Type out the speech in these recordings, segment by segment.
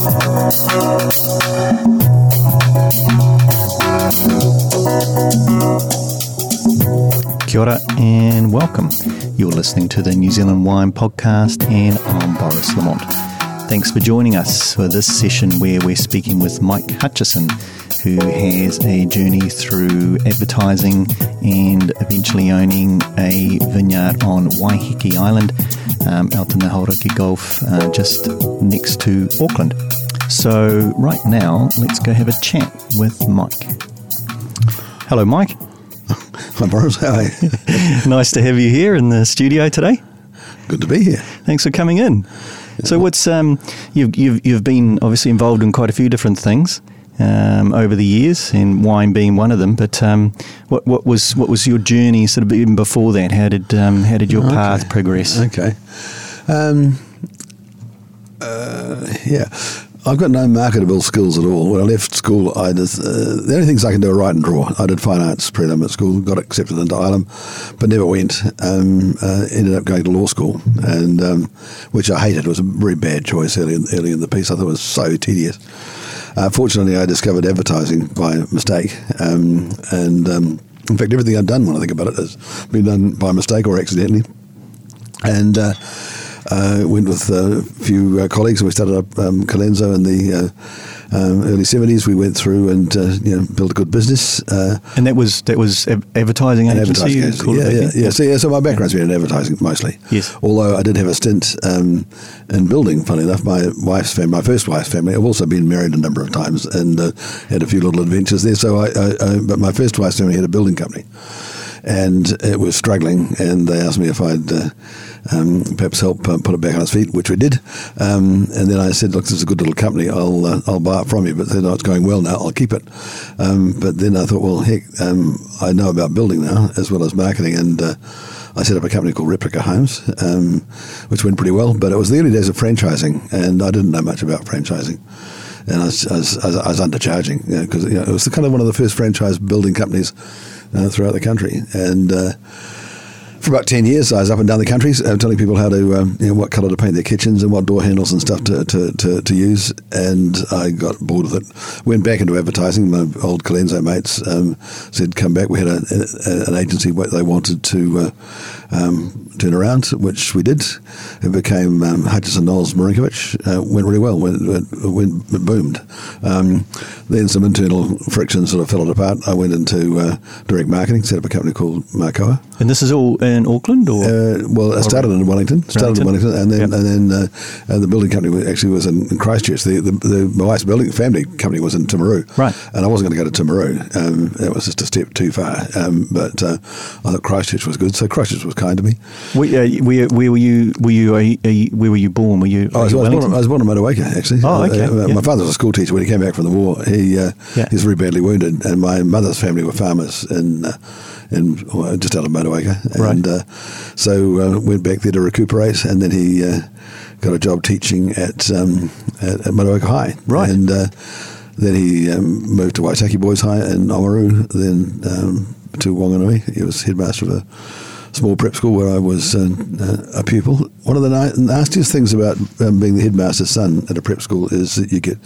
Kia ora and welcome. You're listening to the New Zealand Wine Podcast, and I'm Boris Lamont. Thanks for joining us for this session where we're speaking with Mike Hutchison, who has a journey through advertising and eventually owning a vineyard on Waiheke Island um, out in the Hauraki Gulf, uh, just next to Auckland. So, right now, let's go have a chat with Mike. Hello, Mike. Hi, Boris. How are you? nice to have you here in the studio today. Good to be here. Thanks for coming in. So, what's um, you've, you've you've been obviously involved in quite a few different things um, over the years, and wine being one of them. But um, what what was what was your journey sort of even before that? How did um, how did your Okay. path progress? Okay. Um, uh, yeah. I've got no marketable skills at all. When I left school, I just, uh, the only things I can do are write and draw. I did fine arts prelim at school, got accepted into Elam, but never went. Um, uh, ended up going to law school, and um, which I hated. It was a very bad choice early in, early in the piece. I thought it was so tedious. Uh, fortunately, I discovered advertising by mistake, um, and um, in fact, everything I've done when I think about it has been done by mistake or accidentally. And uh, uh, went with a few uh, colleagues and we started up um, Colenso and the uh, um, early 70s. We went through and uh, you know, built a good business. Uh, And that was that was advertising and agency. advertising agency. Yeah, yeah, yeah. So, yeah, so my background's been in advertising mostly. Yes. Although I did have a stint um, in building, funny enough. My wife's family, my first wife's family, I've also been married a number of times and uh, had a few little adventures there. So I, I, I, but my first wife's family had a building company. And it was struggling, and they asked me if I'd uh, um, perhaps help uh, put it back on its feet, which we did. Um, and then I said, "Look, this is a good little company. I'll uh, I'll buy it from you." But then oh, it's going well now. I'll keep it. Um, but then I thought, well, heck, um, I know about building now as well as marketing, and uh, I set up a company called Replica Homes, um, which went pretty well. But it was the early days of franchising, and I didn't know much about franchising. And I was, I was, I was, undercharging because you know, it was kind of one of the first franchise building companies uh, throughout the country. And uh, for about 10 years, I was up and down the country uh, telling people how to, um, you know, what colour to paint their kitchens and what door handles and stuff to, to, to, to use. And I got bored of it. Went back into advertising. My old Colenso mates um, said, come back. We had a, a, an agency what they wanted to uh, um, turn around, which we did. It became um, Hutchison Knowles Marinkovic. Uh, went really well. Went, went, went, it boomed. Um, then some internal friction sort of fell it apart. I went into uh, direct marketing, set up a company called Marcoa. And this is all in Auckland, or Uh, well, I started in Wellington, started in Wellington. Wellington, and then Yep. and then uh, uh, the building company was- actually was in, in Christchurch. The, the, the my wife's building family company was in Timaru, Right. And I wasn't going to go to Timaru. Um, it was just a step too far. Um, but uh, I thought Christchurch was good, so Christchurch was kind to me. where, uh, where, where were you? Were you? A, a, where were you born? Were you? Oh, I was, I was, born, I was born in Motueka, actually. Oh, okay, Uh, yeah. My father was a school teacher when he came back from the war. He uh, Yeah. he was very badly wounded, and my mother's family were farmers in well, just out of Motueka, Right. and uh, so uh, went back there to recuperate, and then he uh, got a job teaching at um, at, at Motueka High, Right. and uh, then he um, moved to Waitaki Boys High in Oamaru, then um, to Wanganui. He was headmaster of a small prep school where I was uh, uh, a pupil. One of the na- nastiest things about um, being the headmaster's son at a prep school is that you get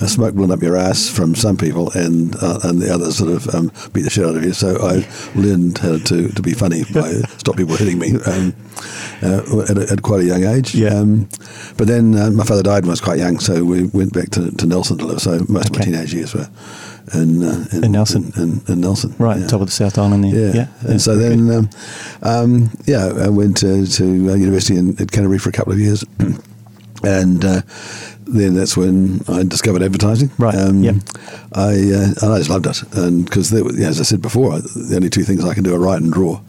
uh, smoke blown up your ass from some people, and uh, and the others sort of um, beat the shit out of you. So I learned how to, to be funny by stop people hitting me um, uh, at, a, at quite a young age. Yeah. Um, but then uh, my father died when I was quite young, so we went back to, to Nelson to live. So most of my teenage years were in, uh, in, In Nelson. In, in, in Nelson, right, yeah. top of the South Island there. Yeah. yeah. And so then, um, um, yeah, I went to, to uh, university in, at Canterbury for a couple of years. and uh, then that's when I discovered advertising. Right, Um, yep. I, uh, and I just loved it. And because, as I said before, the only two things I can do are write and draw.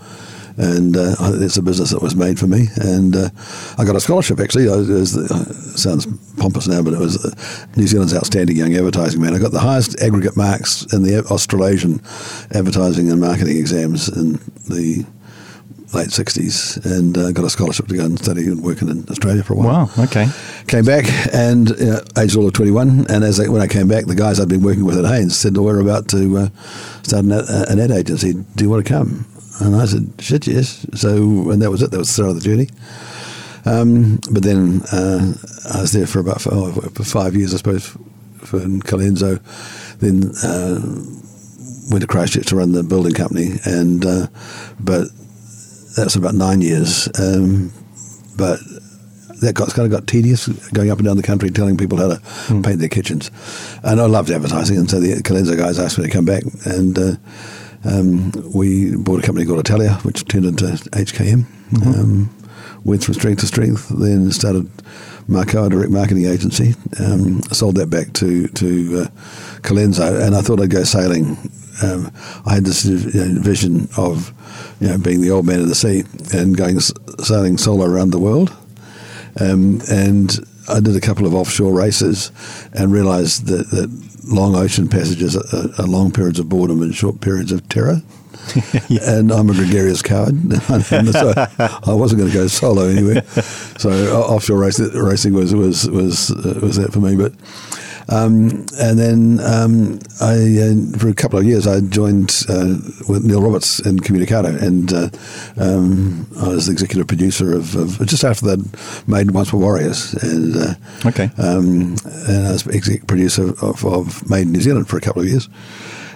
And uh, it's a business that was made for me. And uh, I got a scholarship, actually. I, it was the, uh, sounds pompous now, but it was uh, New Zealand's Outstanding Young Advertising Man. I got the highest aggregate marks in the Australasian advertising and marketing exams in the late 60s and uh, got a scholarship to go and study and work in Australia for a while. wow. Okay. Came back and uh, aged all of 21. And as I, when I came back, the guys I'd been working with at Haines said, well, we're about to uh, start an, ad- an ad agency. Do you want to come? And I said, shit, yes. So, and that was it. That was the start of the journey. Um, but then uh, I was there for about for, oh, for five years, I suppose, for in Colenso. Then uh, went to Christchurch to run the building company, and uh, but that was about nine years. Um, but that got kind of got tedious going up and down the country telling people how to mm. paint their kitchens. And I loved advertising, and so the Colenso guys asked me to come back, and uh, um, we bought a company called Italia, which turned into HKM. Mm-hmm. Um, went from strength to strength, then started Marco, a direct marketing agency. Um, sold that back to to uh, Colenso, and I thought I'd go sailing. Um, I had this you know, vision of you know being the old man of the sea and going sailing solo around the world. Um, and I did a couple of offshore races and realised that, that long ocean passages are, are, long periods of boredom and short periods of terror. yeah. And I'm a gregarious coward, so I wasn't going to go solo anywhere. So offshore race, racing was was was uh, was that for me. But um, and then um, I, uh, for a couple of years, I joined uh, with Neil Roberts in Communicado, and uh, um, I was the executive producer of, of just after that made Once Were Warriors, and uh, okay, um, and I was executive producer of, of Made in New Zealand for a couple of years.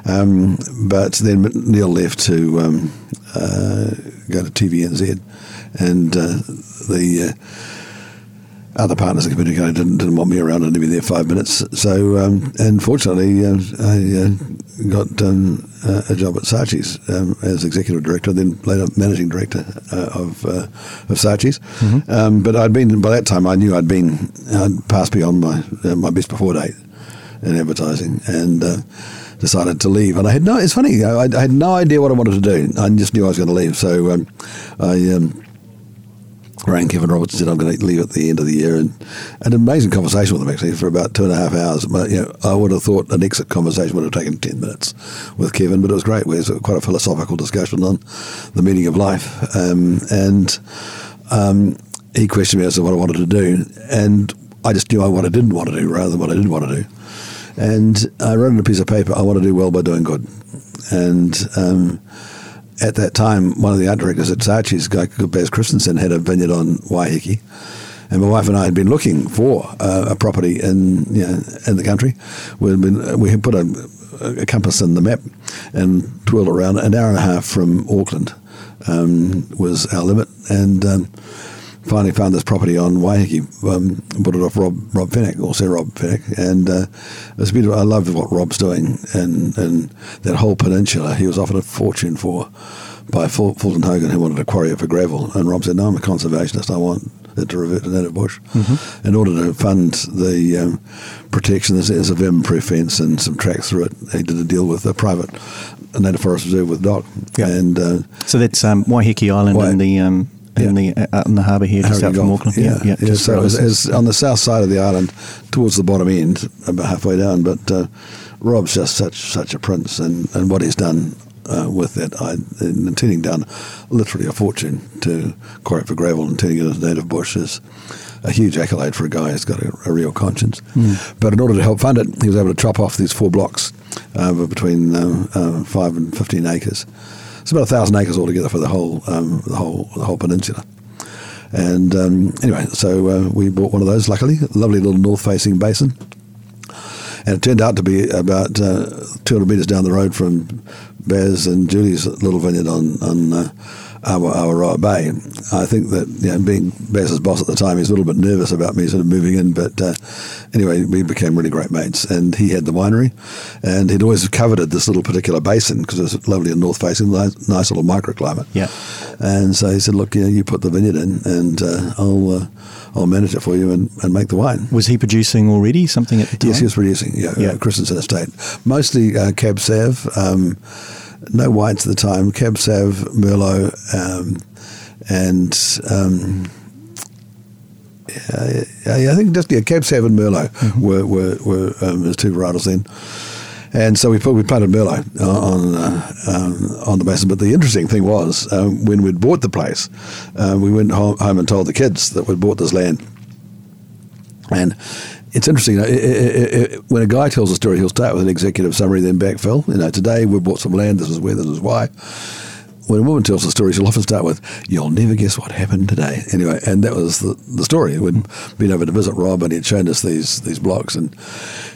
Um, but then Neil left to um, uh, go to TVNZ, and uh, the other partners in Communicado didn't, didn't want me around and to be there five minutes. So, um, and fortunately, uh, I uh, got um, a job at Saatchi's um, as executive director, then later managing director uh, of uh, of Saatchi's. Mm-hmm. Um, but I'd been by that time, I knew I'd been I'd passed beyond my uh, my best before date in advertising, and uh, decided to leave. And I had no. It's funny. I, I, had no idea what I wanted to do. I just knew I was going to leave. So um, I. Um, rang Kevin Roberts and said, I'm going to leave at the end of the year. And an amazing conversation with him, actually, for about two and a half hours. But, you know, I would have thought an exit conversation would have taken 10 minutes with Kevin, but it was great. It was quite a philosophical discussion on the meaning of life. Um, and um, he questioned me as to what I wanted to do. And I just knew what I didn't want to do rather than what I did want to do. And I wrote on a piece of paper, I want to do well by doing good. And um, at that time, one of the art directors at Saatchi's, guy Baz Christensen, had a vineyard on Waiheke. And my wife and I had been looking for uh, a property in you know, in the country. We'd been we had put a, a, compass in the map and twirled around. An hour and a half from Auckland um, was our limit, and um, finally found this property on Waiheke, um, bought it off Rob Rob Fenwick, also Rob Fenwick, and uh, it was beautiful. I love what Rob's doing, and and that whole peninsula. He was offered a fortune for by Fulton Hogan, who wanted to quarry it for gravel, and Rob said, "No, I'm a conservationist. I want it to revert to native bush." Mm-hmm. In order to fund the um, protection, there's, a vermin-proof fence and some tracks through it. He did a deal with a private native forest reserve with DOC, yeah. and uh, so that's um, Waiheke Island and the um, in the uh, in the harbour here, just out from Auckland. Yeah, yeah. yeah. so it's, it's on the south side of the island, towards the bottom end, about halfway down. But uh, Rob's just such such a prince, and, and what he's done uh, with that, I, and turning down literally a fortune to quarry for gravel and turning it into native bush is a huge accolade for a guy who's got a, a real conscience. Mm. But in order to help fund it, he was able to chop off these four blocks uh, between uh, uh, five and fifteen acres. It's about a thousand acres altogether for the whole um, the whole the whole peninsula. And um, anyway, so uh, we bought one of those. Luckily, lovely little north-facing basin, and it turned out to be about uh, 200 metres down the road from Baz and Julie's little vineyard on on uh, Awaroa Bay. I think that you know, being Baz's boss at the time, he was a little bit nervous about me sort of moving in. But uh, anyway, we became really great mates. And he had the winery, and he'd always coveted this little particular basin because it was lovely and north facing, nice, nice, little microclimate. Yeah. And so he said, "Look, you, know, you put the vineyard in, and uh, I'll." Uh, I'll manage it for you and, and make the wine. Was he producing already something at the time? Yes, he was producing. Yeah, yeah. Uh, Christensen Estate, mostly uh, Cab Sav. Um, no whites at the time, Cab Sav, Merlot, um, and um, yeah, I think just yeah, Cab Sav and Merlot mm-hmm. were were, were um, his two varietals then. And so we put, we planted Merlot on uh, um, on the basis. But the interesting thing was um, when we'd bought the place, uh, we went home, home and told the kids that we'd bought this land. And it's interesting. It, it, it, when a guy tells a story, he'll start with an executive summary, then backfill. You know, today we bought some land. This is where. This is why. when a woman tells a story, she'll often start with, "You'll never guess what happened today." Anyway, and that was the, the story. We'd been over to visit Rob, and he'd shown us these these blocks, and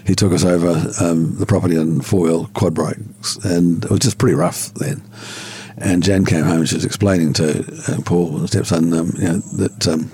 he took us over um, the property in four wheel quad bikes, and it was just pretty rough then. And Jan came home and she was explaining to uh, Paul, the stepson, um, you know, that um,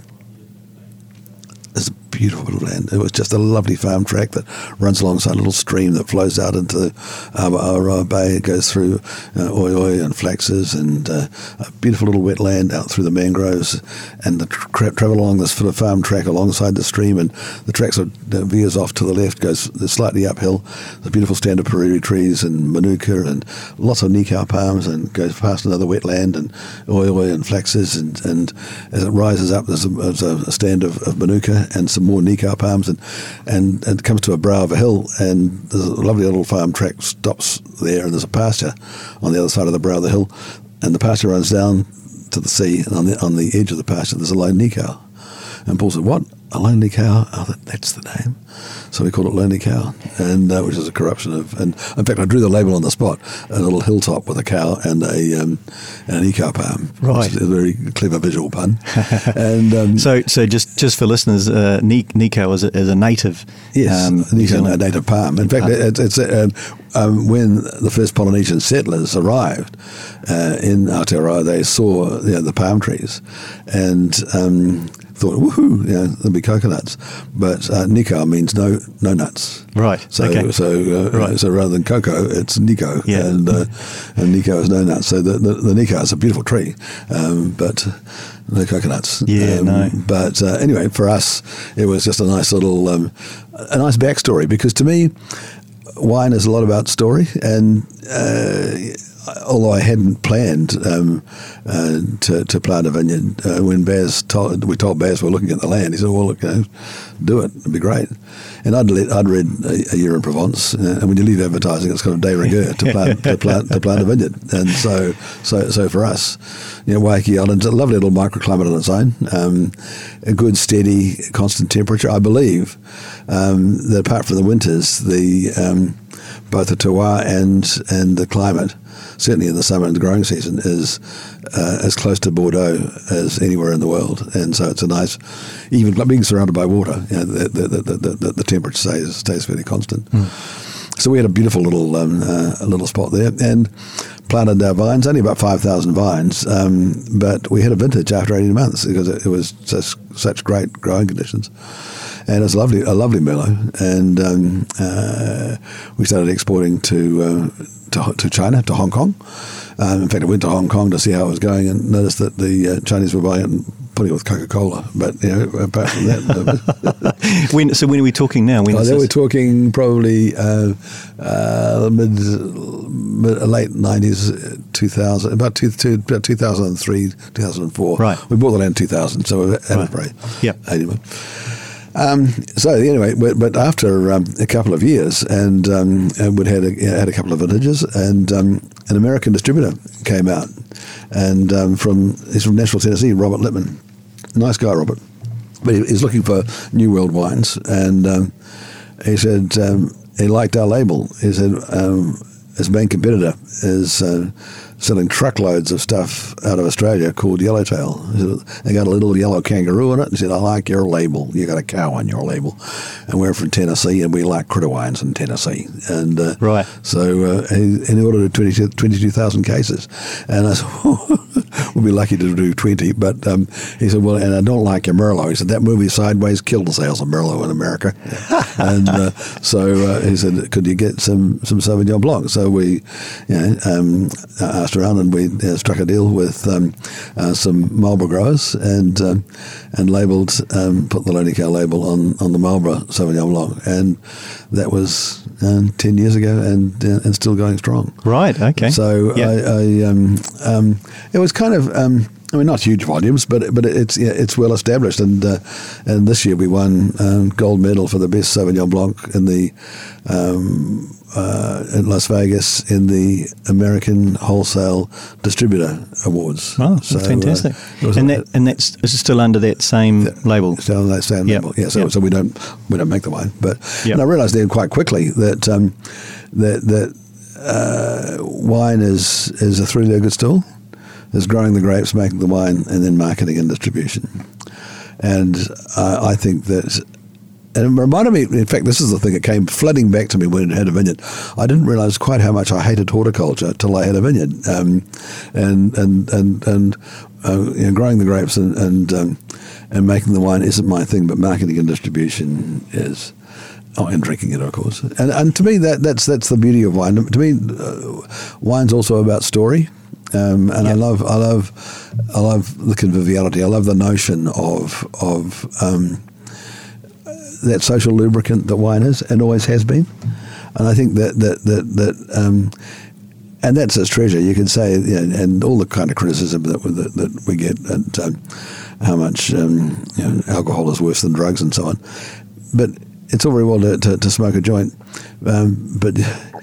beautiful land. It was just a lovely farm track that runs alongside a little stream that flows out into Awaroa Bay. It goes through uh, Oi Oi and Flaxes and uh, a beautiful little wetland out through the mangroves and the tra- travel along this sort of farm track alongside the stream and the track sort of veers off to the left, goes slightly uphill. The beautiful stand of puriri trees and manuka and lots of nikau palms and goes past another wetland and Oi Oi and Flaxes and, and as it rises up there's a, there's a stand of, of manuka and some more nikau palms, and, and it comes to a brow of a hill, and there's a lovely little farm track stops there, and there's a pasture on the other side of the brow of the hill, and the pasture runs down to the sea, and on the on the edge of the pasture there's a lone nikau. And Paul said, "What? A lonely cow? Oh, that, that's the name." So we called it Lonely Cow, and uh, which is a corruption of. And in fact, I drew the label on the spot: a little hilltop with a cow and a um, and a nikau palm. Right, a very clever visual pun. and um, so, so just just for listeners, uh, nikau is a, is a native. Yes, um, a native palm. In fact, uh, it's, it's uh, um, when the first Polynesian settlers arrived uh, in Aotearoa, they saw you know, the palm trees, and um, thought, woohoo, know, there'll be coconuts. But uh, nikau means no no nuts. Right. So okay. so uh, right. so rather than cocoa, it's nikau, yeah. and uh, and nikau is no nuts. So the the, the nikau is a beautiful tree, um, but no coconuts. Yeah, um, no. But uh, anyway, for us, it was just a nice little um, a nice backstory because to me, wine is a lot about story and uh, although I hadn't planned um, uh, to, to, plant a vineyard, uh, when Baz told, we told Baz we are looking at the land, he said, "Well, look, you know, do it; it'd be great." And I'd, let, I'd read a, a, year in Provence, uh, and when you leave advertising, it's kind of de rigueur to plant to plant to plant a vineyard. And so, so, so for us, you know, Waiheke Island's a lovely little microclimate on its own, um, a good, steady, constant temperature. I believe um, that apart from the winters, the um, both the terroir and and the climate certainly in the summer and the growing season, is uh, as close to Bordeaux as anywhere in the world. And so it's a nice, even being surrounded by water, you know, the, the, the, the, the temperature stays, stays fairly constant. Mm. So we had a beautiful little um, uh, little spot there and planted our vines, only about 5,000 vines, um, but we had a vintage after 18 months because it, it was just such great growing conditions and it's lovely, a lovely Merlot. And um, uh, we started exporting to, uh, to, to China, to Hong Kong. Um, in fact, I went to Hong Kong to see how it was going and noticed that the uh, Chinese were buying it and putting it with Coca Cola. But you know, apart from that, when, so when are we talking now? When oh, we're talking probably uh, uh, mid, mid, late nineties, two thousand, about two, two, about two thousand and three, two thousand and four. Right. We bought the land in two thousand, so we're at right. it for yeah, eighty months. Um, so anyway, but, but after um, a couple of years, and, um, and we'd had a, had a couple of vintages, and um, an American distributor came out, and um, from he's from Nashville, Tennessee, Robert Lippman, nice guy, Robert, but he, he's looking for new world wines, and um, he said he liked our label. He said his main competitor is. Uh, selling truckloads of stuff out of Australia called Yellowtail. They got a little yellow kangaroo in it. And said, I like your label. You got a cow on your label. And we're from Tennessee and we like critter wines in Tennessee. And uh, right. So uh, he, he ordered 22,000 22, cases. And I said, we'll be lucky to do 20. But um, he said, well, and I don't like your Merlot. He said, that movie Sideways killed the sales of Merlot in America. and uh, so uh, he said, could you get some, some Sauvignon Blanc? So we, you know, um, asked around and we uh, struck a deal with um, uh, some Marlborough growers and um, and labelled, um, put the Lonely Cow label on, on the Marlborough Sauvignon Blanc. And that was uh, 10 years ago and uh, and still going strong. Right, okay. So I, I um, um, it was kind of. I mean, not huge volumes, but but it's it's well established, and uh, and this year we won um, gold medal for the best Sauvignon Blanc in the um, uh, in Las Vegas in the American Wholesale Distributor Awards. Oh, so, fantastic! Uh, and that and that's is still under that same that, label. Still under that same yep. label. Yeah. So, yep. so we don't we don't make the wine, but yep. and I realised then quite quickly that um, that that uh, wine is is a three legged stool. There's growing the grapes, making the wine, and then marketing and distribution. And uh, I think that and it reminded me, in fact, this is the thing that came flooding back to me when I had a vineyard. I didn't realize quite how much I hated horticulture till I had a vineyard. Um, and and and and uh, you know, growing the grapes and and, um, and making the wine isn't my thing, but marketing and distribution is. Oh, and drinking it, of course. And and to me, that that's that's the beauty of wine. To me, uh, wine's also about story. Um, and yep. I love, I love, I love the conviviality. I love the notion of of um, that social lubricant that wine is and always has been. And I think that that that that. Um, and that's its treasure. You could say, you know, and all the kind of criticism that, that, that we get, and um, how much um, you know, alcohol is worse than drugs, and so on. But it's all very well to, to, to smoke a joint, um, but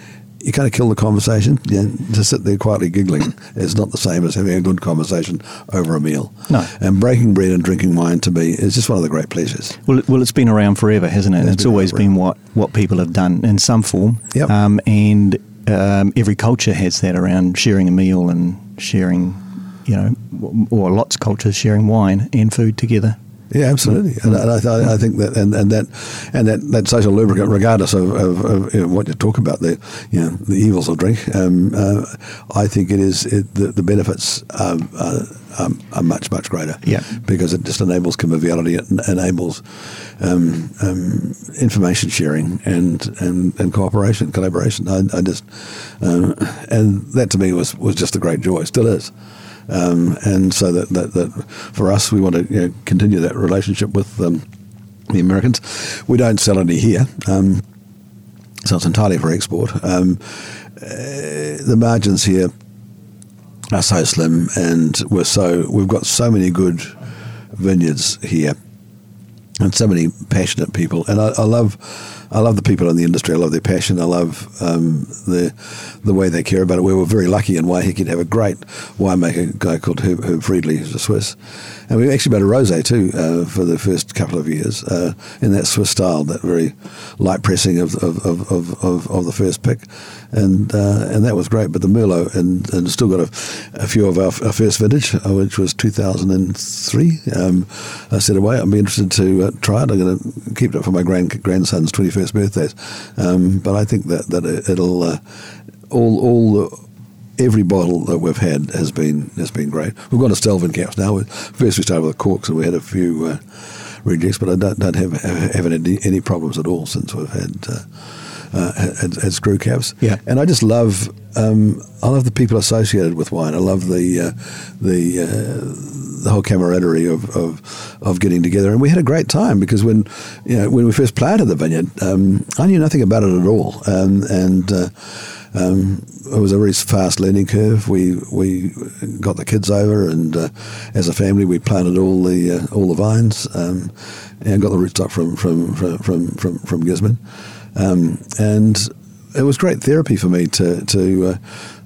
you kind of kill the conversation. Yeah, to sit there quietly giggling is not the same as having a good conversation over a meal. No. And breaking bread and drinking wine to me is just one of the great pleasures. Well, well, it's been around forever, hasn't it? It's, it's been always been what, what people have done in some form. Yep. Um, and um, every culture has that around sharing a meal and sharing, you know, or lots of cultures sharing wine and food together. Yeah, absolutely, and, and I, I, think that and, and that and that, that social lubricant, regardless of, of, of you know, what you talk about, the you know the evils of drink, um, uh, I think it is it, the, the benefits are, are, are, much much greater. Yeah, because it just enables conviviality, it enables um, um, information sharing and, and, and cooperation, collaboration. I, I just um, and that to me was was just a great joy, still is. Um, and so that, that, that, for us, we want to you know, continue that relationship with um, the Americans. We don't sell any here, um, so it's entirely for export. Um, uh, the margins here are so slim, and we're so we've got so many good vineyards here, and so many passionate people, and I, I love I love the people in the industry. I love their passion. I love um, the the way they care about it. We were very lucky in Waiheke to have a great winemaker, guy called Herb, Herb Friedli, who's a Swiss. And we actually made a rosé too uh, for the first couple of years uh, in that Swiss style, that very light pressing of, of, of, of, of the first pick. And uh, and that was great. But the Merlot, and, and still got a, a few of our, our, first vintage, uh, which was 2003. Um, I said, away, be interested to uh, try it. I'm going to keep it for my grand, grandson's 21st birthdays. Um, but I think that, that it'll uh, all all the, every bottle that we've had has been has been great. We've got a Stelvin caps now. First we started with the corks, and we had a few uh, rejects, but I don't, don't have haven't had any, any problems at all since we've had. Uh, uh, had, had, screw caps, yeah, and I just love um, I love the people associated with wine. I love the uh, the uh, the whole camaraderie of, of, of getting together, and we had a great time because when you know when we first planted the vineyard, um, I knew nothing about it at all, um, and uh, um, it was a very fast learning curve. We we got the kids over, and uh, as a family, we planted all the uh, all the vines um, and got the rootstock from from from from from, from Gisborne, um, and it was great therapy for me to to uh,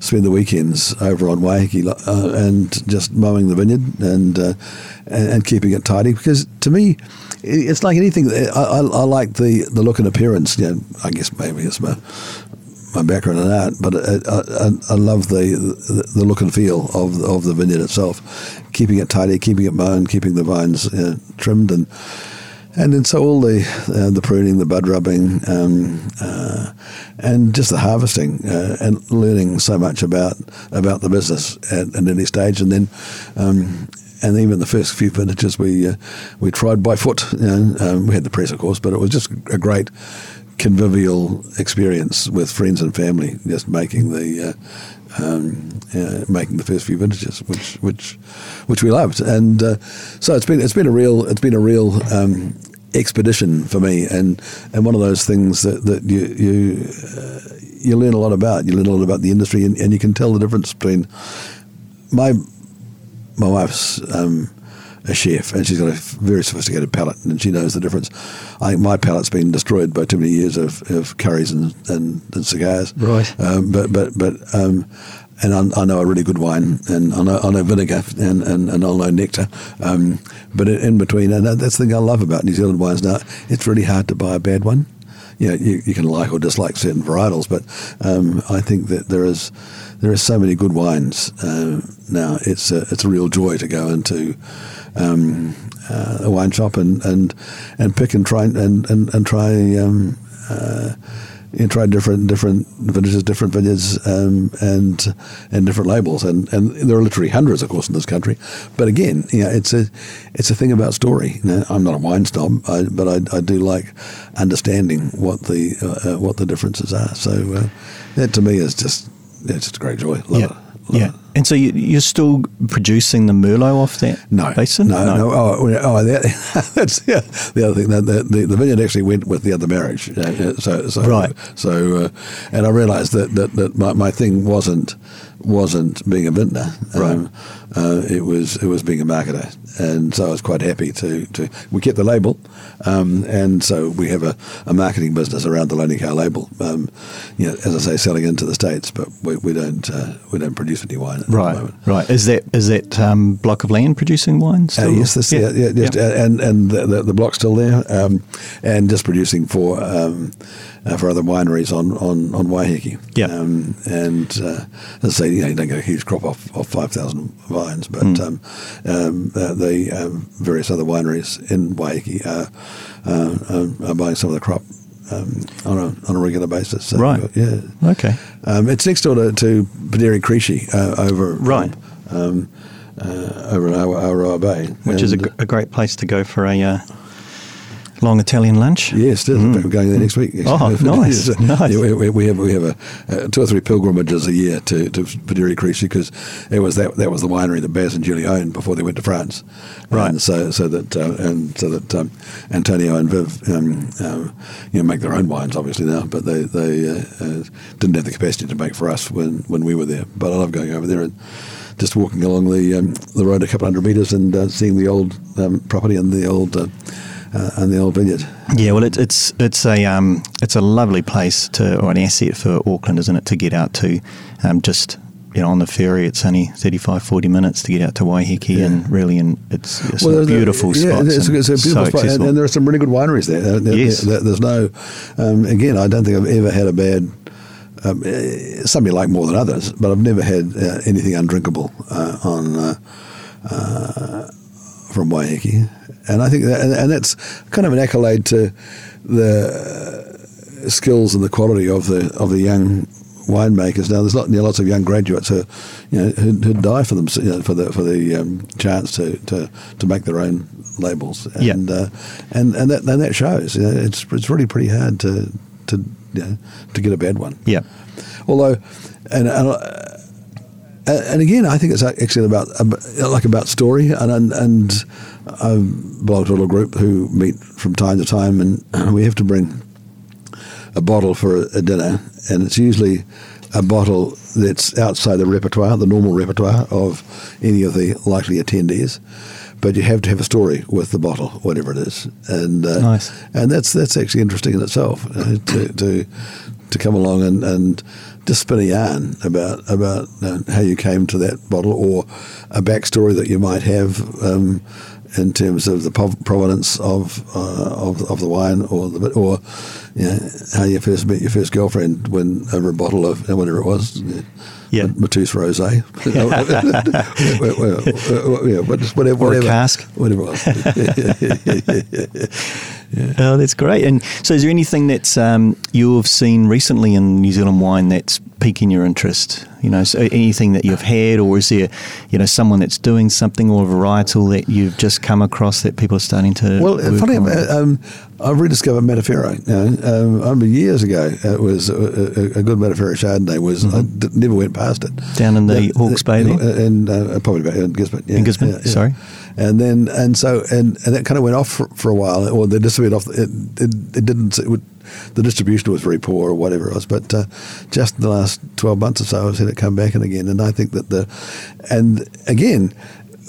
spend the weekends over on Waiheke uh, and just mowing the vineyard and, uh, and, and keeping it tidy because to me it's like anything. I, I, I, like the, the look and appearance. Know, I guess maybe it's my my background in art, but I, I, I love the, the, look and feel of of the vineyard itself, keeping it tidy, keeping it mown, keeping the vines uh, trimmed, and and then so all the uh, the pruning, the bud rubbing, um, uh, and just the harvesting uh, and learning so much about about the business at an early stage, and then. Um, and even the first few vintages, we uh, we tried by foot. You know, um, we had the press, of course, but it was just a great convivial experience with friends and family, just making the uh, um, uh, making the first few vintages, which which which we loved, and uh, so it's been it's been a real it's been a real um, expedition for me, and and one of those things that that you you uh, you learn a lot about. You learn a lot about the industry, and, and you can tell the difference between my my wife's. Um, a chef, and she's got a very sophisticated palate, and she knows the difference. I think my palate's been destroyed by too many years of, of curries and, and, and cigars. Right. Um, but but but um, and I, I, know a really good wine, and I know, I know vinegar, and, and, and I'll know nectar. Um, but in, between, and that's the thing I love about New Zealand wines now. It's really hard to buy a bad one. you know you, you can like or dislike certain varietals, but um, I think that there is there are so many good wines uh, now. It's a, it's a real joy to go into um, uh, a wine shop and, and and pick and try and and, and try um, uh, and try different different vintages, different vineyards, um, and and different labels, and and there are literally hundreds, of course, in this country. But again, you know, it's a it's a thing about story. You know, I'm not a wine snob, I, but I, I do like understanding what the uh, uh what the differences are. So uh, that to me is just it's just a great joy. Love yeah. it. Love Yeah. it. And so you, you're still producing the Merlot off that No, basin? No, no. Oh, oh that, that's yeah, the other thing. That the, the, the vineyard actually went with the other marriage. So, so, Right. So, uh, and I realised that, that, that my, my thing wasn't wasn't being a vintner. Um, uh, it was it was being a marketer, and so I was quite happy to, to we kept the label, um, and so we have a, a marketing business around the Lonely Cow label. Um, you know, as I say, selling into the states, but we, we don't uh, we don't produce any wine at the Right, moment. right. Is that is that um, block of land producing wine? Uh, yes, this, yeah, yeah, just, uh, and and the, the, the block's still there, um, and just producing for um, uh, for other wineries on on on Waiheke. Yeah. um, and uh, as I say, you know, don't get a huge crop off, of five thousand vines, but Mm. um, um, uh, the um, various other wineries in Waiheke are, are buying some of the crop. Um, on a on a regular basis, So, Right. Yeah, Okay. um, it's next door to, to Poderi Crisci uh, over Right. um, uh, over in Awaroa Bay, Which is a, And, gr- a great place to go for a uh, long Italian lunch. Yes, it is. We're going there next week. Mm. Oh, nice, Yes. nice. Yeah, we, we- have we have a, uh, two or three pilgrimages a year to to Poderi Crisci because it was that that was the winery that Baz and Julie owned before they went to France. Right. And so so that uh, and so that um, Antonio and Viv um, um, you know make their own wines obviously now, but they they uh, uh, didn't have the capacity to make for us when when we were there. But I love going over there and. Just walking along the um, the road a couple hundred metres and uh, seeing the old um, property and the old uh, uh, and the old vineyard. Yeah, well, it, it's it's a um, it's a lovely place to or an asset for Auckland, isn't it, to get out to? Um, just you know, on the ferry, it's only 35, 40 minutes to get out to Waiheke, Yeah. and really, and it's, it's Well, a beautiful yeah. It's, a- it's a beautiful so spot, and, and there are some really good wineries there. Uh, there- Yes. there- there's no, um, again, I don't think I've ever had a bad. Um, eh, some you like more than others, but I've never had uh, anything undrinkable uh, on uh, uh, from Waiheke, and I think that, and, and that's kind of an accolade to the skills and the quality of the of the young winemakers. Now, there's lot, you know, lots of young graduates who, you know, who, who die for them, you know, for the for the um, chance to, to, to make their own labels, Yeah. and uh, and and that and that shows. You know, it's it's really pretty hard to to you know, to get a bad one. yeah, Although, and and, uh, and again, I think it's actually about like about story, and and, and I belong to a little group who meet from time to time, and we have to bring a bottle for a dinner, and it's usually a bottle that's outside the repertoire, the normal repertoire of any of the likely attendees. But you have to have a story with the bottle, whatever it is, and uh, Nice. and that's that's actually interesting in itself uh, to, to to come along and, and just spin a yarn about about uh, how you came to that bottle or a backstory that you might have um, in terms of the prov- provenance of uh, of, of the wine or the or you know, how you first met your first girlfriend when over a bottle of whatever it was. Yeah. Mateus Rosé. yeah, just whatever, Or a whatever, cask. whatever it was. Oh, that's great. And so, is there anything that's um, you've seen recently in New Zealand wine that's piquing your interest? You know, so anything that you've had, or is there, you know, someone that's doing something or a varietal that you've just come across that people are starting to? Well, funny, uh, um, I've rediscovered Matawhero. You know, um, I remember years ago it was a, a, a good Matawhero Chardonnay. Was I d- never went past it Mm-hmm. Down in the Yeah, Hawke's Bay uh, and uh, probably about in Gisborne. Yeah, In Gisborne, yeah, yeah. sorry. And then and so and and that kind of went off for, for a while, or they disappeared off. It, it, it didn't. It would, the distribution was very poor, or whatever it was. But uh, just in the last twelve months or so, I've seen it come back and again. And I think that the and again.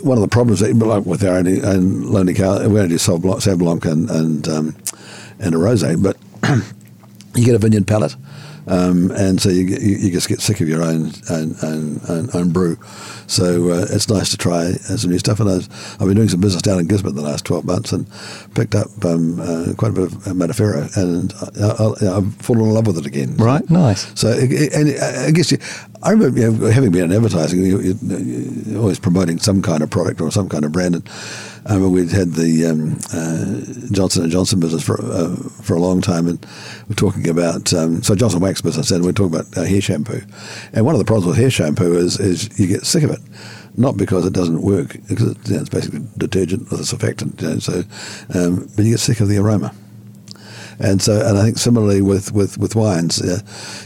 One of the problems, that, like with our own, own Lonely Cow, we only do Sauv Blanc, Sauv Blanc and and, um, and a rosé, but you get a vineyard palate, Um, and so you, you, you just get sick of your own own, own, own, own brew. So uh, it's nice to try some new stuff. And I've, I've been doing some business down in Gisborne the last 12 months and picked up um, uh, quite a bit of Matawhero and I, have fallen in love with it again. Right, nice. So, and I guess you, I remember you know, having been in advertising, you, are always promoting some kind of product or some kind of brand. And, um, we'd had the um, uh, Johnson and Johnson business for uh, for a long time, and we're talking about um, so Johnson Wax business, and we're talking about uh, hair shampoo. And one of the problems with hair shampoo is is you get sick of it, not because it doesn't work, because it, you know, it's basically detergent with a surfactant. You know, so, um, but you get sick of the aroma. And so, and I think similarly with with with wines, uh,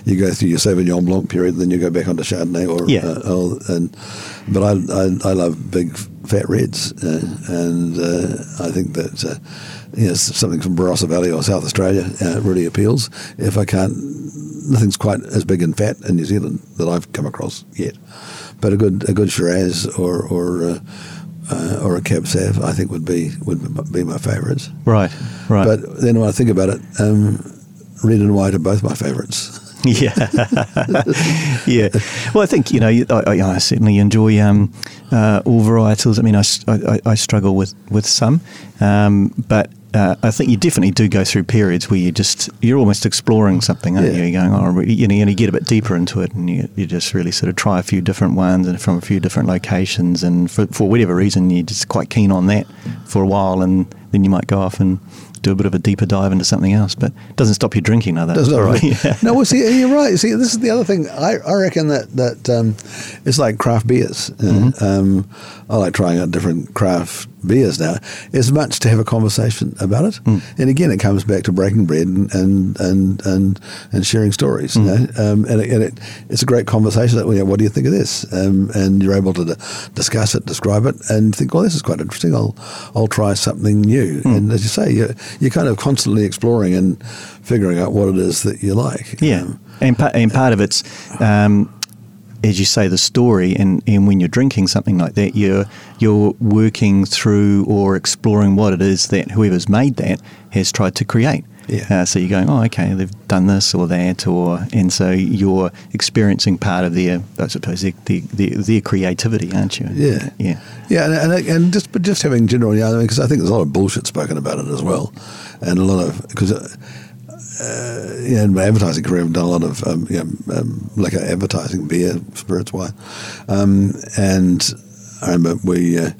you go through your Sauvignon Blanc period, then you go back onto Chardonnay or, yeah. Uh, or and but I, I, I love big fat reds, uh, and uh, I think that uh, you know, something from Barossa Valley or South Australia uh, really appeals. If I can't, nothing's quite as big and fat in New Zealand that I've come across yet, but a good a good Shiraz or or uh, or a Cab Sav, I think would be would be my favourites. Right, right. But then when I think about it, um, red and white are both my favourites. yeah, yeah. Well, I think you know I, I certainly enjoy um, uh, all varietals. I mean, I, I, I struggle with with some, um, but uh, I think you definitely do go through periods where you just you're almost exploring something, aren't yeah. you? You're going, oh, you know, you get a bit deeper into it, and you, you just really sort of try a few different ones and from a few different locations, and for, for whatever reason, you're just quite keen on that for a while, and then you might go off and do a bit of a deeper dive into something else, but it doesn't stop you drinking, either. Doesn't right? yeah. No, well, see, you're right. See, this is the other thing. I, I reckon that that um, it's like craft beers. Mm-hmm. Um, I like trying out different craft beers now. As much to have a conversation about it, mm. and again, it comes back to breaking bread and and and and, and sharing stories. Mm. You know? um, and, it, and it, it's a great conversation. That you know, what do you think of this? Um, and you're able to d- discuss it, describe it, and think, well, this is quite interesting. I'll I'll try something new. Mm. And as you say, you're, you're kind of constantly exploring and figuring out what it is that you like. Yeah, um, and, pa- and part of it's um, as you say, the story, and, and when you're drinking something like that, you're you're working through or exploring what it is that whoever's made that has tried to create. Yeah. Uh, so you're going, oh, okay, they've done this or that, or and so you're experiencing part of their, I suppose, their, their, their creativity, aren't you? Yeah, yeah, yeah, and, and, and just but just having general, you know, because I think there's a lot of bullshit spoken about it as well, and a lot of because. Uh, uh, in my advertising career, I've done a lot of um, um, liquor advertising, beer, spirits, wine, um, and I remember we uh,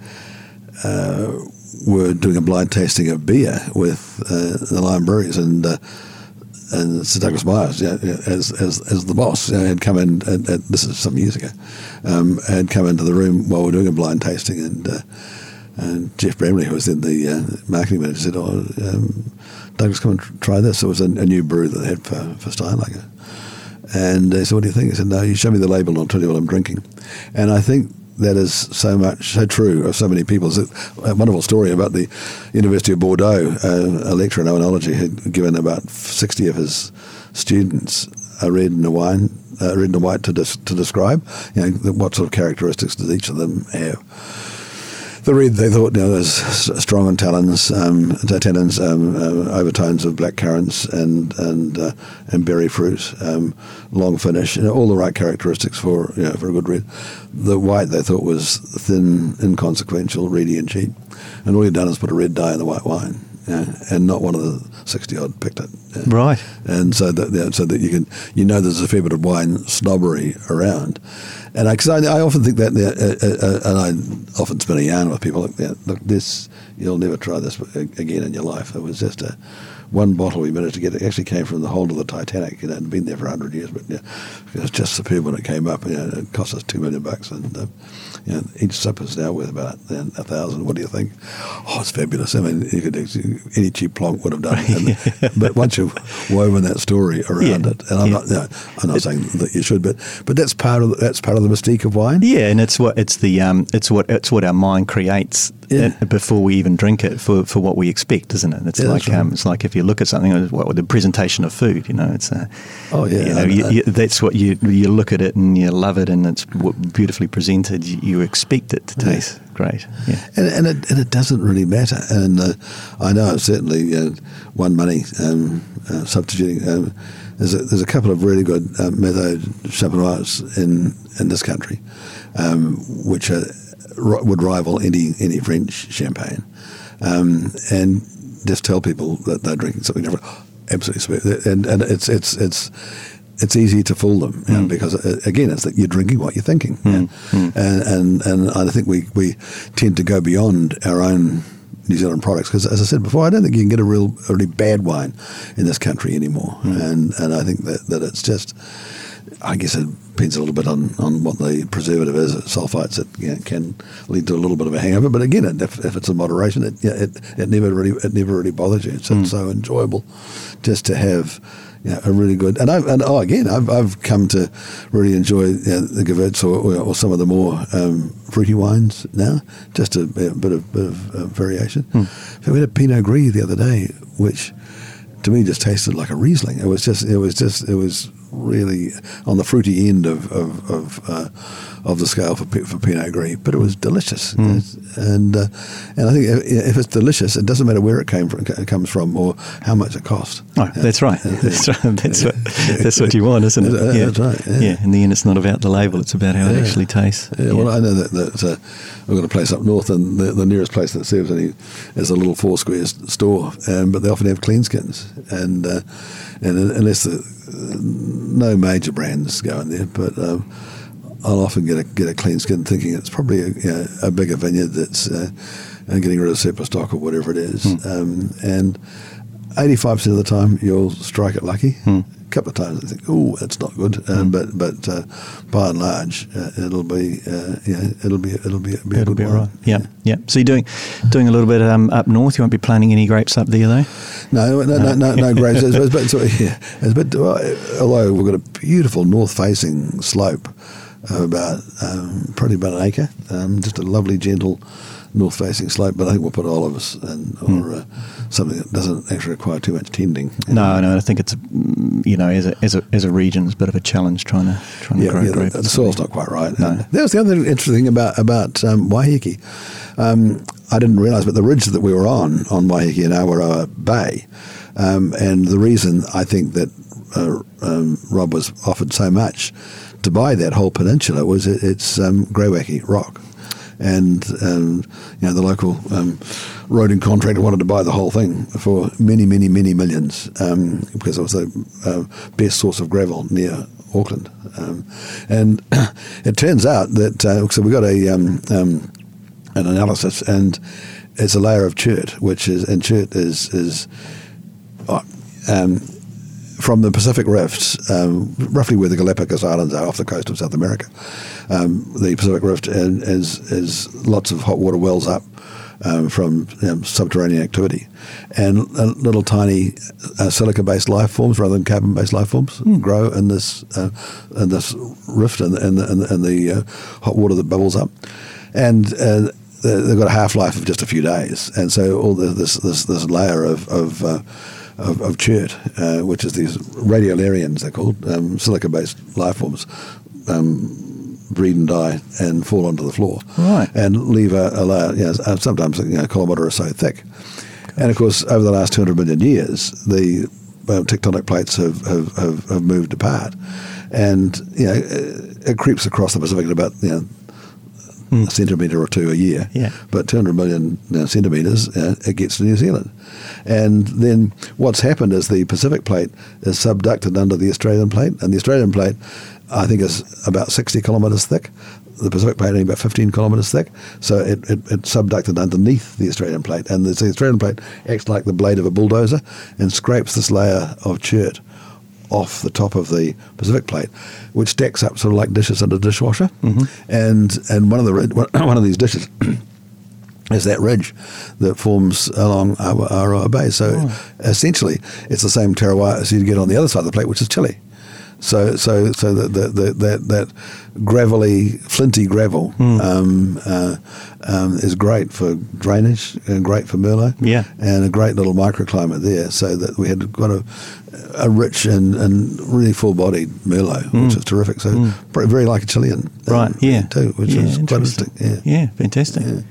uh, were doing a blind tasting of beer with uh, the Lion Breweries, and uh, and Sir Douglas Myers, as, as as the boss, had come in. And, and this is some years ago, um, had come into the room while we were doing a blind tasting, and uh, and Jeff Bramley, who was then the marketing manager, said, "Oh." Um, Douglas, come and try this. It was a, a new brew that they had for, for Steinlager. And they said, what do you think? I said, no, you show me the label and I'll tell you what I'm drinking. And I think that is so much, so true of so many people. It's a wonderful story about the University of Bordeaux. Uh, a lecturer in oenology had given about 60 of his students a red and a wine, a red and a white to, des- to describe, you know, what sort of characteristics does each of them have the red they thought you know, there's strong and talons, um, tannins, um, uh, overtones of black currants and and uh, and berry fruit, um, long finish, you know, all the right characteristics for you know, for a good red. The white they thought was thin, inconsequential, reedy and cheap, and all you've done is put a red dye in the white wine. Yeah, and not one of the sixty odd picked it. Yeah. Right. And so that yeah, so that you can you know there's a fair bit of wine snobbery around, and because I, I, I, often think that, uh, uh, uh, and I often spin a yarn with people. Like, yeah, look, this you'll never try this again in your life. It was just a one bottle we managed to get. It actually came from the hold of the Titanic. You know, it had been there for hundred years, but yeah, it was just superb when it came up. You know, it cost us two million bucks, and uh, you know, each sip is now worth about a thousand. What do you think? Oh, it's fabulous. I mean, you could any cheap plonk would have done it. And, but once you've woven that story around yeah. it, and I'm yeah. not, I'm not saying that you should, but but that's part of that's part of the mystique of wine. Yeah, and it's what it's the um, it's what it's what our mind creates yeah. before we even drink it for, for what we expect, isn't it? It's yeah, like right. um, it's like if you look at something, what the presentation of food, you know, it's uh, oh yeah, you know, you, you, that's what you you look at it and you love it and it's beautifully presented. You, you expect it to taste yeah. great, yeah, and and it, and it doesn't really matter. And uh, I know I've certainly uh, won money um, uh, substituting. Um, there's a, there's a couple of really good uh, Methode Champenois in in this country, um, which are, would rival any any French champagne, um, and just tell people that they're drinking something different. Absolutely, and and it's it's it's it's easy to fool them mm. because uh, again it's that you're drinking what you're thinking mm. Mm. And, and and I think we, we tend to go beyond our own New Zealand products because as I said before I don't think you can get a real a really bad wine in this country anymore mm. and and I think that, that it's just I guess it depends a little bit on, on what the preservative is. Sulfites it you know, can lead to a little bit of a hangover, but again, if, if it's in moderation, it, it it never really it never really bothers you. It's, mm. it's so enjoyable just to have yeah, a really good. And I and oh, again, I've, I've come to really enjoy you know, the Gewurz or, or, some of the more um, fruity wines now. Just a, a bit of, bit of uh, variation. Hmm. So we had a Pinot Gris the other day, which to me just tasted like a Riesling. It was just it was just it was really on the fruity end of of of, uh, of the scale for for Pinot Gris, but it was delicious. Mm. And uh, and I think if, it's delicious, it doesn't matter where it came from, it comes from, or how much it costs. Oh, that's right. That's right. That's what that's what you want, isn't it? Yeah. That's right. Yeah. yeah. In the end, it's not about the label; it's about how yeah. it actually tastes. Yeah. Well, I know that, that uh, we've got a place up north, and the, the nearest place that serves any is a little four square store, um, but they often have clean skins, and uh, and unless the no major brands go in there, but um, I'll often get a get a clean skin, thinking it's probably a, you know, a bigger vineyard that's uh, getting rid of surplus stock or whatever it is. Mm. Um, and eighty five percent of the time, you'll strike it lucky. Mm couple of times I think, oh, that's not good. Um, mm. But but uh, by and large, uh, it'll be uh, yeah, it'll be it'll be, be it'll be right. Yeah, yeah. So you're doing doing a little bit um, up north. You won't be planting any grapes up there though. No, no, no, no, no grapes. it's, it's, it's, it's, yeah, bit, although we've got a beautiful north-facing slope of about um, probably about an acre. Um, just a lovely, gentle north facing slope, but I think we'll put olives and or mm. uh, something that doesn't actually require too much tending. No, no, I think it's you know as a as a, as a region, it's a bit of a challenge trying to trying yeah, to grow yeah, grapes. The, the soil's not quite right. No. that was the other interesting thing about about um, Waiheke. Um, I didn't realise, but the ridge that we were on on Waiheke and Awaroa Bay, um, and the reason I think that uh, um, Rob was offered so much to buy that whole peninsula was it, it's um, Greywacke rock and um, you know the local um, roading contractor wanted to buy the whole thing for many, many, many millions um, because it was the uh, best source of gravel near Auckland. Um, and it turns out that uh, so we got a um, um, an analysis, and it's a layer of chert, which is and chert is is. Oh, from the Pacific Rift, um, roughly where the Galapagos Islands are off the coast of South America. Um, the Pacific Rift is, is lots of hot water wells up um, from you know, subterranean activity, and uh, little tiny uh, silica-based life forms rather than carbon-based life forms mm. grow in this uh, in this rift and the, the, the uh, hot water that bubbles up, and uh, they've got a half life of just a few days, and so all the, this this this layer of, of uh, of, of chert, uh, which is these radiolarians, they're called, um, silica-based life forms, um, breed and die and fall onto the floor. Right. And leave a, a layer, you know, uh, sometimes you know, a kilometre or so thick. And of course, over the last 200 million years, the uh, tectonic plates have, have, have, have, moved apart. And, you know, it, it creeps across the Pacific at about, you know, mm. a centimetre or two a year. Yeah. But 200 million you centimetres, uh, it gets to New Zealand. And then what's happened is the Pacific plate is subducted under the Australian plate, and the Australian plate, I think, is about 60 kilometres thick. The Pacific plate only about 15 kilometres thick, so it, it, it, subducted underneath the Australian plate. And the Australian plate acts like the blade of a bulldozer and scrapes this layer of chert off the top of the Pacific plate, which stacks up sort of like dishes under a dishwasher. Mm-hmm. And and one of the one of these dishes is that ridge that forms along Awaroa Bay. So oh. essentially, it's the same terroir as you'd get on the other side of the plate, which is Chile. So, so, so that that that, that gravelly, flinty gravel mm. um, uh, um, is great for drainage and great for Merlot. Yeah, and a great little microclimate there. So that we had got a, a rich and, and really full-bodied Merlot, mm. which is terrific. So mm. very like a Chilean, um, right? Yeah, too, which yeah, is quite interesting. Yeah, yeah fantastic. Yeah.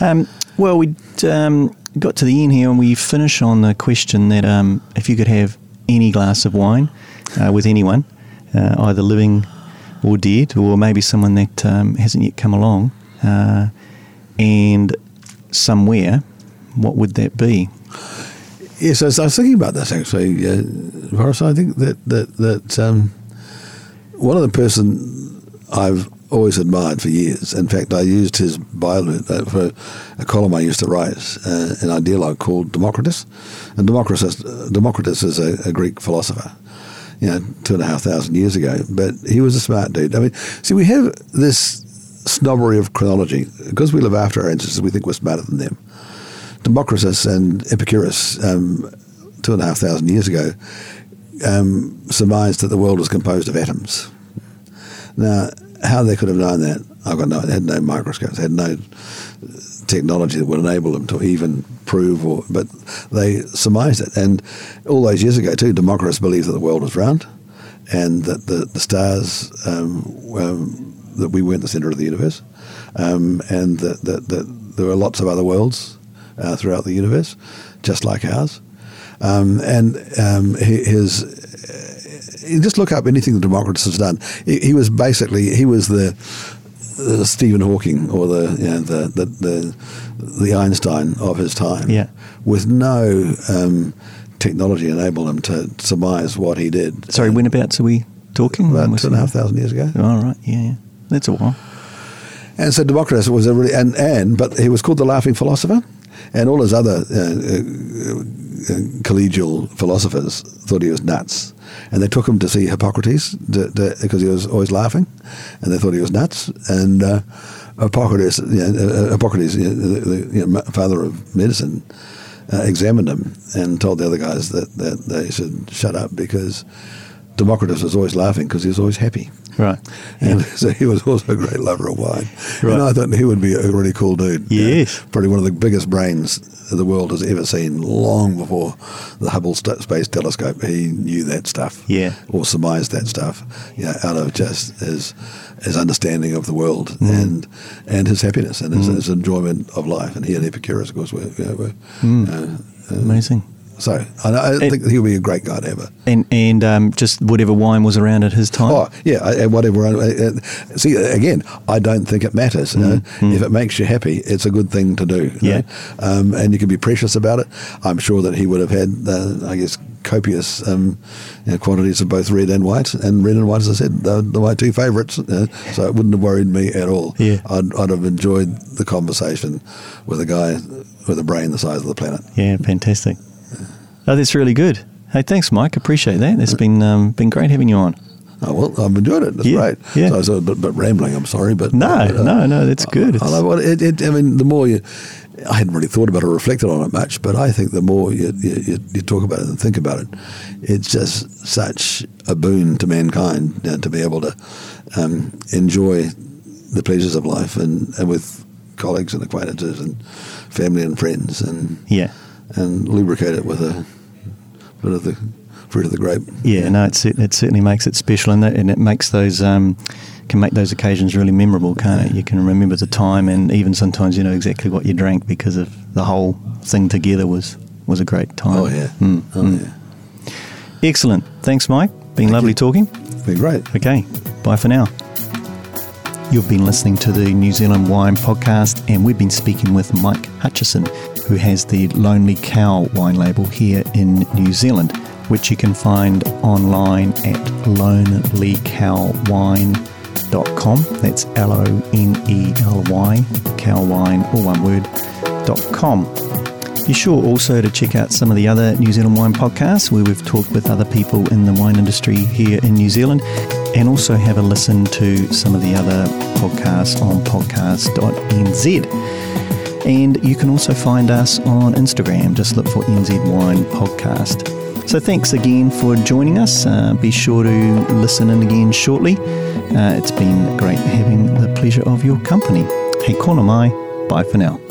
Um, well, we um, got to the end here, and we finish on the question that um, if you could have any glass of wine uh, with anyone, uh, either living or dead, or maybe someone that um, hasn't yet come along, uh, and somewhere, what would that be? Yes, I was, I was thinking about this actually, uh, Boris. I think that that that um, one of the person I've always admired for years. In fact, I used his bio uh, for a column I used to write, uh, an ideologue called Democritus. And Democritus, Democritus is a, a, Greek philosopher, you know, two and a half thousand years ago. But he was a smart dude. I mean, see, we have this snobbery of chronology because we live after our ancestors. We think we're smarter than them. Democritus and Epicurus, um, two and a half thousand years ago, um, surmised that the world was composed of atoms. Now, how they could have known that, I've got no. They had no microscopes. They had no technology that would enable them to even prove, or but they surmised it. And all those years ago, too, Democritus believed that the world was round, and that the the stars um, um, that we weren't the center of the universe, um, and that, that, that there were lots of other worlds uh, throughout the universe, just like ours. Um, and um, his, you just look up anything that Democritus has done. He, he was basically he was the uh, Stephen Hawking or the, you know, the, the, the the Einstein of his time. Yeah. With no um, technology enable him to surmise what he did. Sorry, when about are we talking? About two and a half thousand years ago. All right. Yeah. Yeah. That's a while. And so Democritus was a really and and but he was called the laughing philosopher and all his other uh, uh, uh, collegial philosophers thought he was nuts. And they took him to see Hippocrates because he was always laughing, and they thought he was nuts. And Hippocrates, Hippocrates, the you know, father of medicine, uh, examined him and told the other guys that, that they should shut up because Democritus was always laughing because he was always happy. Right. And yeah. so he was also a great lover of wine. Right. And I thought he would be a really cool dude. Yes. probably one of the biggest brains the world has ever seen long before the Hubble Space Telescope. He knew that stuff. Yeah. Or surmised that stuff, you know, out of just his his understanding of the world mm. and and his happiness and his, mm. his, enjoyment of life. And he and Epicurus, of course, were, you know, were mm. uh, uh, amazing. So I, I think he'll be a great guy to ever. And and um, just whatever wine was around at his time. Oh yeah, whatever. Uh, uh, see again, I don't think it matters. Mm, mm. If it makes you happy, it's a good thing to do. Yeah, um, and you can be precious about it. I'm sure that he would have had, uh, I guess, copious um, you know, quantities of both red and white. And red and white, as I said, they're, they're my two favourites. Uh, so it wouldn't have worried me at all. Yeah, I'd, I'd have enjoyed the conversation with a guy with a brain the size of the planet. Yeah, fantastic. Oh, that's really good. Hey, thanks, Mike. Appreciate that. It's been um, been great having you on. Oh, well, I've enjoyed it. It's yeah, great. Yeah. So I was a bit, bit rambling. I'm sorry, but no, uh, no, no. That's good. I, I love it. It, I mean, the more you, I hadn't really thought about it or reflected on it much, but I think the more you, you, you talk about it and think about it, it's just such a boon to mankind you know, to be able to um, enjoy the pleasures of life and, and with colleagues and acquaintances and family and friends and yeah and lubricate it with a bit of the fruit of the grape. Yeah, no, it, it certainly makes it special, and, that, and it makes those um, can make those occasions really memorable, can't it? You can remember the time, and even sometimes you know exactly what you drank because of the whole thing together was was a great time. Oh yeah, mm, oh mm. yeah. Excellent. Thanks, Mike. Been Thank lovely you. talking. Been great. Okay, bye for now. You've been listening to the New Zealand Wine Podcast, and we've been speaking with Mike Hutchison, who has the Lonely Cow wine label here in New Zealand, which you can find online at lonelycowwine.com. That's L O N E L Y, cowwine, all one word, dot com. Be sure also to check out some of the other New Zealand wine podcasts where we've talked with other people in the wine industry here in New Zealand and also have a listen to some of the other podcasts on podcast.nz. And you can also find us on Instagram. Just look for NZ Wine Podcast. So thanks again for joining us. Uh, be sure to listen in again shortly. Uh, it's been great having the pleasure of your company. Hei, konā mai. Bye for now.